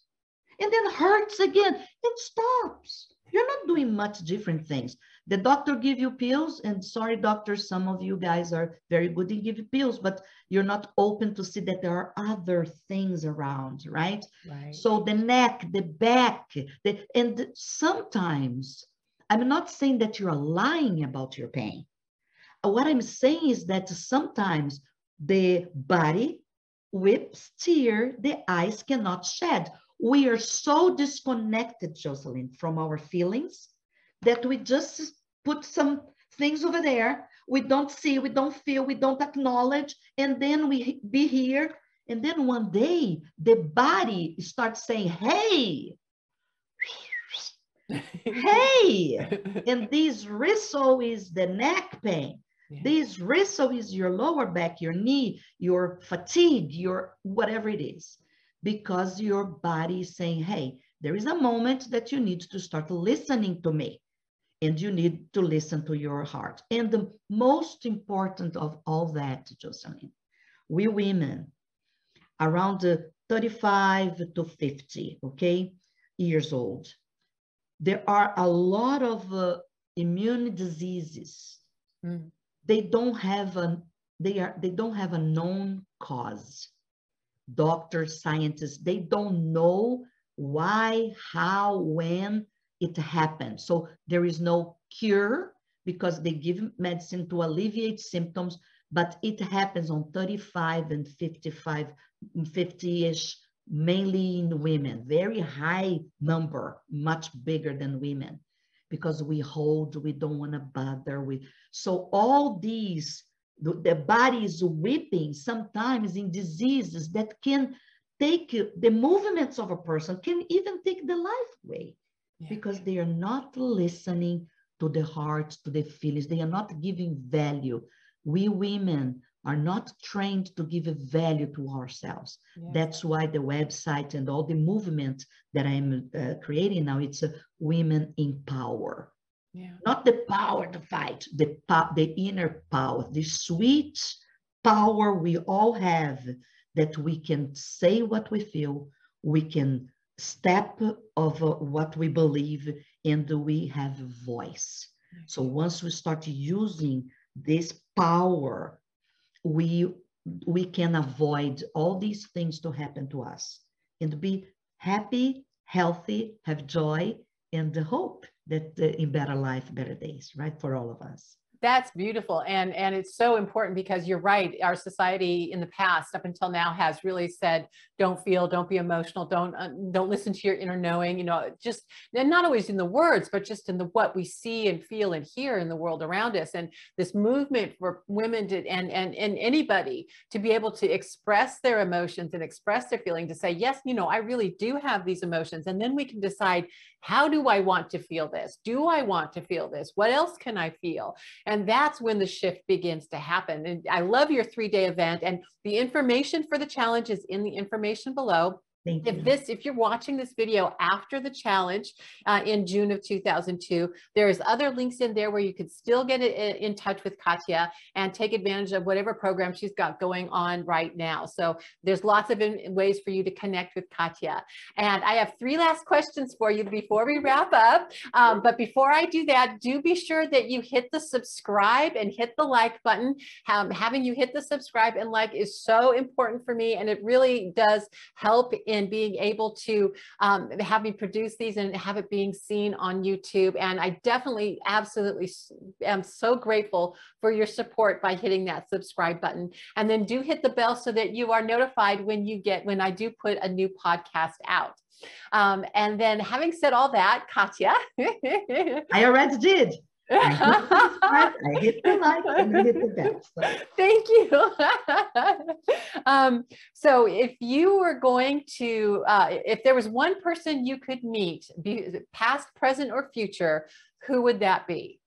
and then hurts again and stops. You're not doing much different things. The doctor give you pills, and sorry, doctors, some of you guys are very good in giving pills, but you're not open to see that there are other things around, right? right. So the neck, the back, the, and sometimes I'm not saying that you're lying about your pain. What I'm saying is that sometimes the body whips tear, the eyes cannot shed. We are so disconnected, Jocelyn, from our feelings that we just put some things over there. We don't see, we don't feel, we don't acknowledge, and then we be here. And then one day the body starts saying, hey, hey, and this whistle is the neck pain. Yeah. This whistle is your lower back, your knee, your fatigue, your whatever it is, because your body is saying, hey, there is a moment that you need to start listening to me and you need to listen to your heart. And the most important of all that, Jocelyn, we women, around the 35 to 50, okay, years old. There are a lot of uh, immune diseases. Mm. They don't have a they are they don't have a known cause. Doctors, scientists, they don't know why, how, when it happened. So there is no cure because they give medicine to alleviate symptoms, but it happens on 35 and 55, 50-ish, mainly in women, very high number, much bigger than women, because we hold, we don't want to bother with. So all these, the, the body is weeping sometimes in diseases that can take the movements of a person, can even take the life away, yeah. because they are not listening to the heart, to the feelings. They are not giving value. We women are not trained to give a value to ourselves. Yes. That's why the website and all the movement that I'm uh, creating now, it's a women in power. Yeah. Not the power to fight, the, the inner power, the sweet power we all have that we can say what we feel, we can step of uh, what we believe, and we have a voice. So once we start using this power, we we can avoid all these things to happen to us and be happy, healthy, have joy, and the hope that uh, in better life, better days, right, for all of us. That's beautiful. And, and it's so important because you're right. Our society in the past, up until now, has really said, don't feel, don't be emotional, don't, uh, don't listen to your inner knowing, you know, just, and not always in the words, but just in the, what we see and feel and hear in the world around us. And this movement for women to, and, and, and anybody to be able to express their emotions and express their feeling to say, yes, you know, I really do have these emotions. And then we can decide, how do I want to feel this? Do I want to feel this? What else can I feel? And that's when the shift begins to happen. And I love your three day event and the information for the challenge is in the information below. Thank if you. this, if you're watching this video after the challenge uh, in June of 2002, there's other links in there where you could still get it in touch with Katia and take advantage of whatever program she's got going on right now. So there's lots of ways for you to connect with Katia. And I have three last questions for you before we wrap up. Um, but before I do that, do be sure that you hit the subscribe and hit the like button. Um, having you hit the subscribe and like is so important for me, and it really does help in being able to um, have me produce these and have it being seen on YouTube. And I definitely, absolutely am so grateful for your support by hitting that subscribe button. And then do hit the bell so that you are notified when you get, when I do put a new podcast out. Um, and then having said all that, Katia. I already did. I hit the like and hit the bell. So. Thank you. um, so if you were going to, uh, if there was one person you could meet, be past, present, or future, who would that be?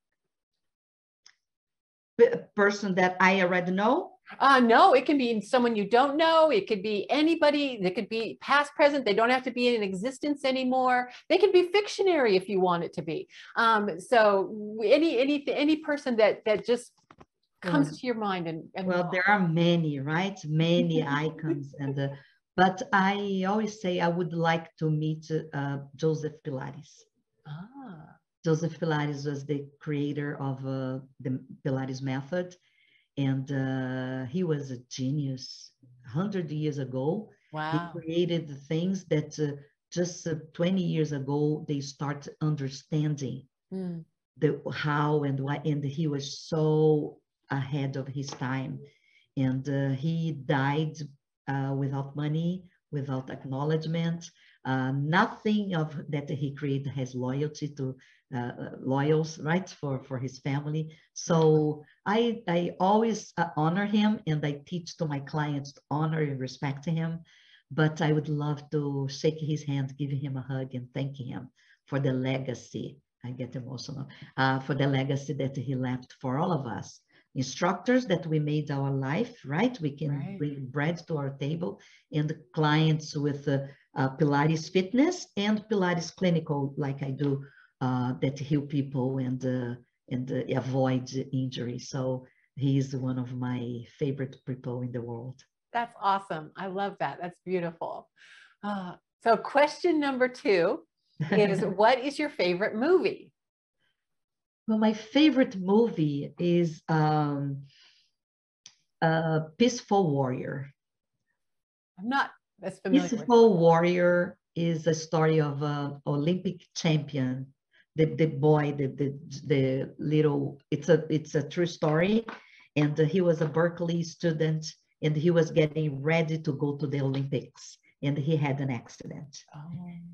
A person that I already know. Uh, no, it can be someone you don't know. It could be anybody. It could be past, present. They don't have to be in existence anymore. They can be fictionary if you want it to be. Um, so any any any person that that just comes mm. to your mind and, and well, there are many, right? Many icons and. Uh, but I always say I would like to meet uh, Joseph Pilates. Ah. Joseph Pilates was the creator of uh, the Pilates method and uh, he was a genius 100 years ago wow. he created the things that uh, just uh, 20 years ago they start understanding mm. the how and why and he was so ahead of his time and uh, he died uh, without money without acknowledgement uh, nothing of that he created has loyalty to uh, loyals, right, for, for his family. So I, I always uh, honor him and I teach to my clients to honor and respect him. But I would love to shake his hand, give him a hug and thank him for the legacy. I get emotional, uh, for the legacy that he left for all of us instructors that we made our life, right? We can right. bring bread to our table and clients with uh, uh, Pilates fitness and Pilates clinical, like I do that heal people and uh, and uh, avoid injury. So he is one of my favorite people in the world. That's awesome. I love that. That's beautiful. Uh, so, question number two is What is your favorite movie? Well, my favorite movie is um, uh, Peaceful Warrior. I'm not as familiar. Peaceful Warrior is a story of an Olympic champion, the, the boy, the, the the little. It's a it's a true story, and he was a Berkeley student, and he was getting ready to go to the Olympics, and he had an accident. Oh.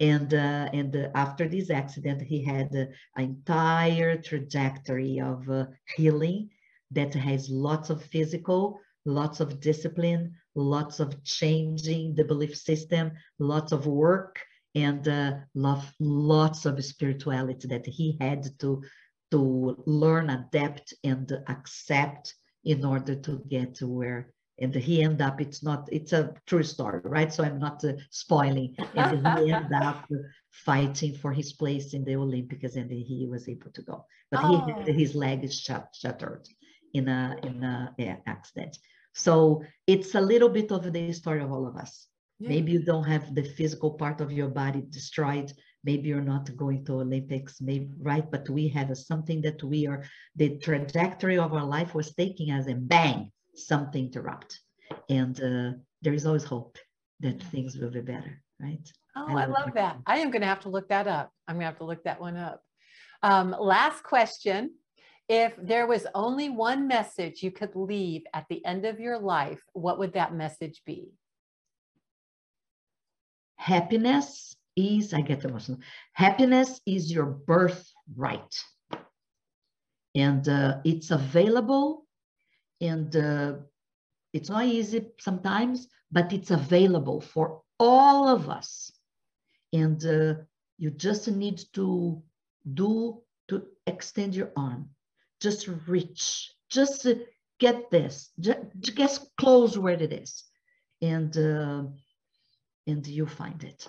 And uh, and uh, after this accident, he had uh, an entire trajectory of uh, healing that has lots of physical, lots of discipline, lots of changing the belief system, lots of work, and uh, love, lots of spirituality that he had to to learn, adapt, and accept in order to get to where and he ended up it's not it's a true story right? So i'm not uh, spoiling. And he ended up fighting for his place in the olympics and he was able to go. But oh. he had his leg is shut, shattered in a in a yeah, accident. So it's a little bit of the story of all of us yeah. maybe you don't have the physical part of your body destroyed. Maybe you're not going to olympics maybe right? But we have something that we are the trajectory of our life was taking us and bang something interrupt and uh, there is always hope that things will be better right? Oh i, I love, love that. I am going to have to look that up. I'm going to have to look that one up. Um, last question. If there was only one message you could leave at the end of your life what would that message be happiness is i get emotional. Happiness is your birthright. And uh, it's available and uh, it's not easy sometimes, but it's available for all of us. And uh, you just need to do to extend your arm, just reach, just get this, just, get close where it is, and uh, and you find it.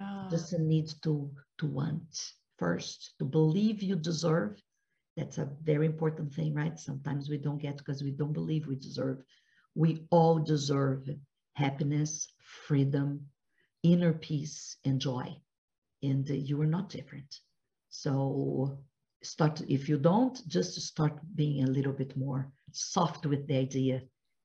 Oh. Just need to to want first, to believe you deserve, that's a very important thing, right? Sometimes we don't get because we don't believe we deserve. We all deserve happiness, freedom, inner peace, and joy. And you are not different. So start, if you don't, just start being a little bit more soft with the idea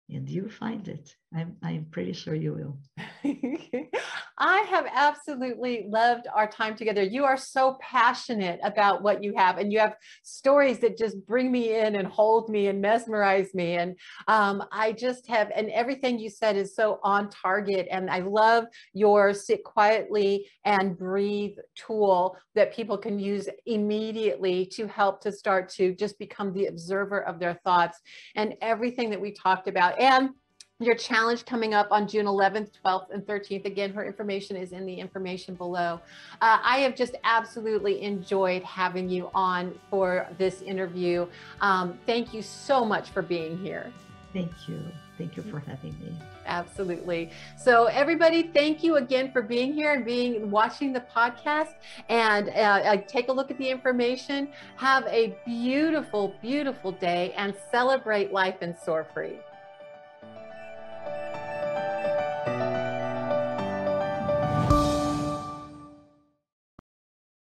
and you find it. I'm, I'm pretty sure you will. I have absolutely loved our time together. You are so passionate about what you have, and you have stories that just bring me in and hold me and mesmerize me. And um, I just have, and everything you said is so on target. And I love your sit quietly and breathe tool that people can use immediately to help to start to just become the observer of their thoughts and everything that we talked about. And your challenge coming up on June 11th, 12th, and 13th. Again, her information is in the information below. Uh, I have just absolutely enjoyed having you on for this interview. Um, thank you so much for being here. Thank you. Thank you for having me. Absolutely. So everybody, thank you again for being here and being watching the podcast. And uh, take a look at the information. Have a beautiful, beautiful day and celebrate life and soar free.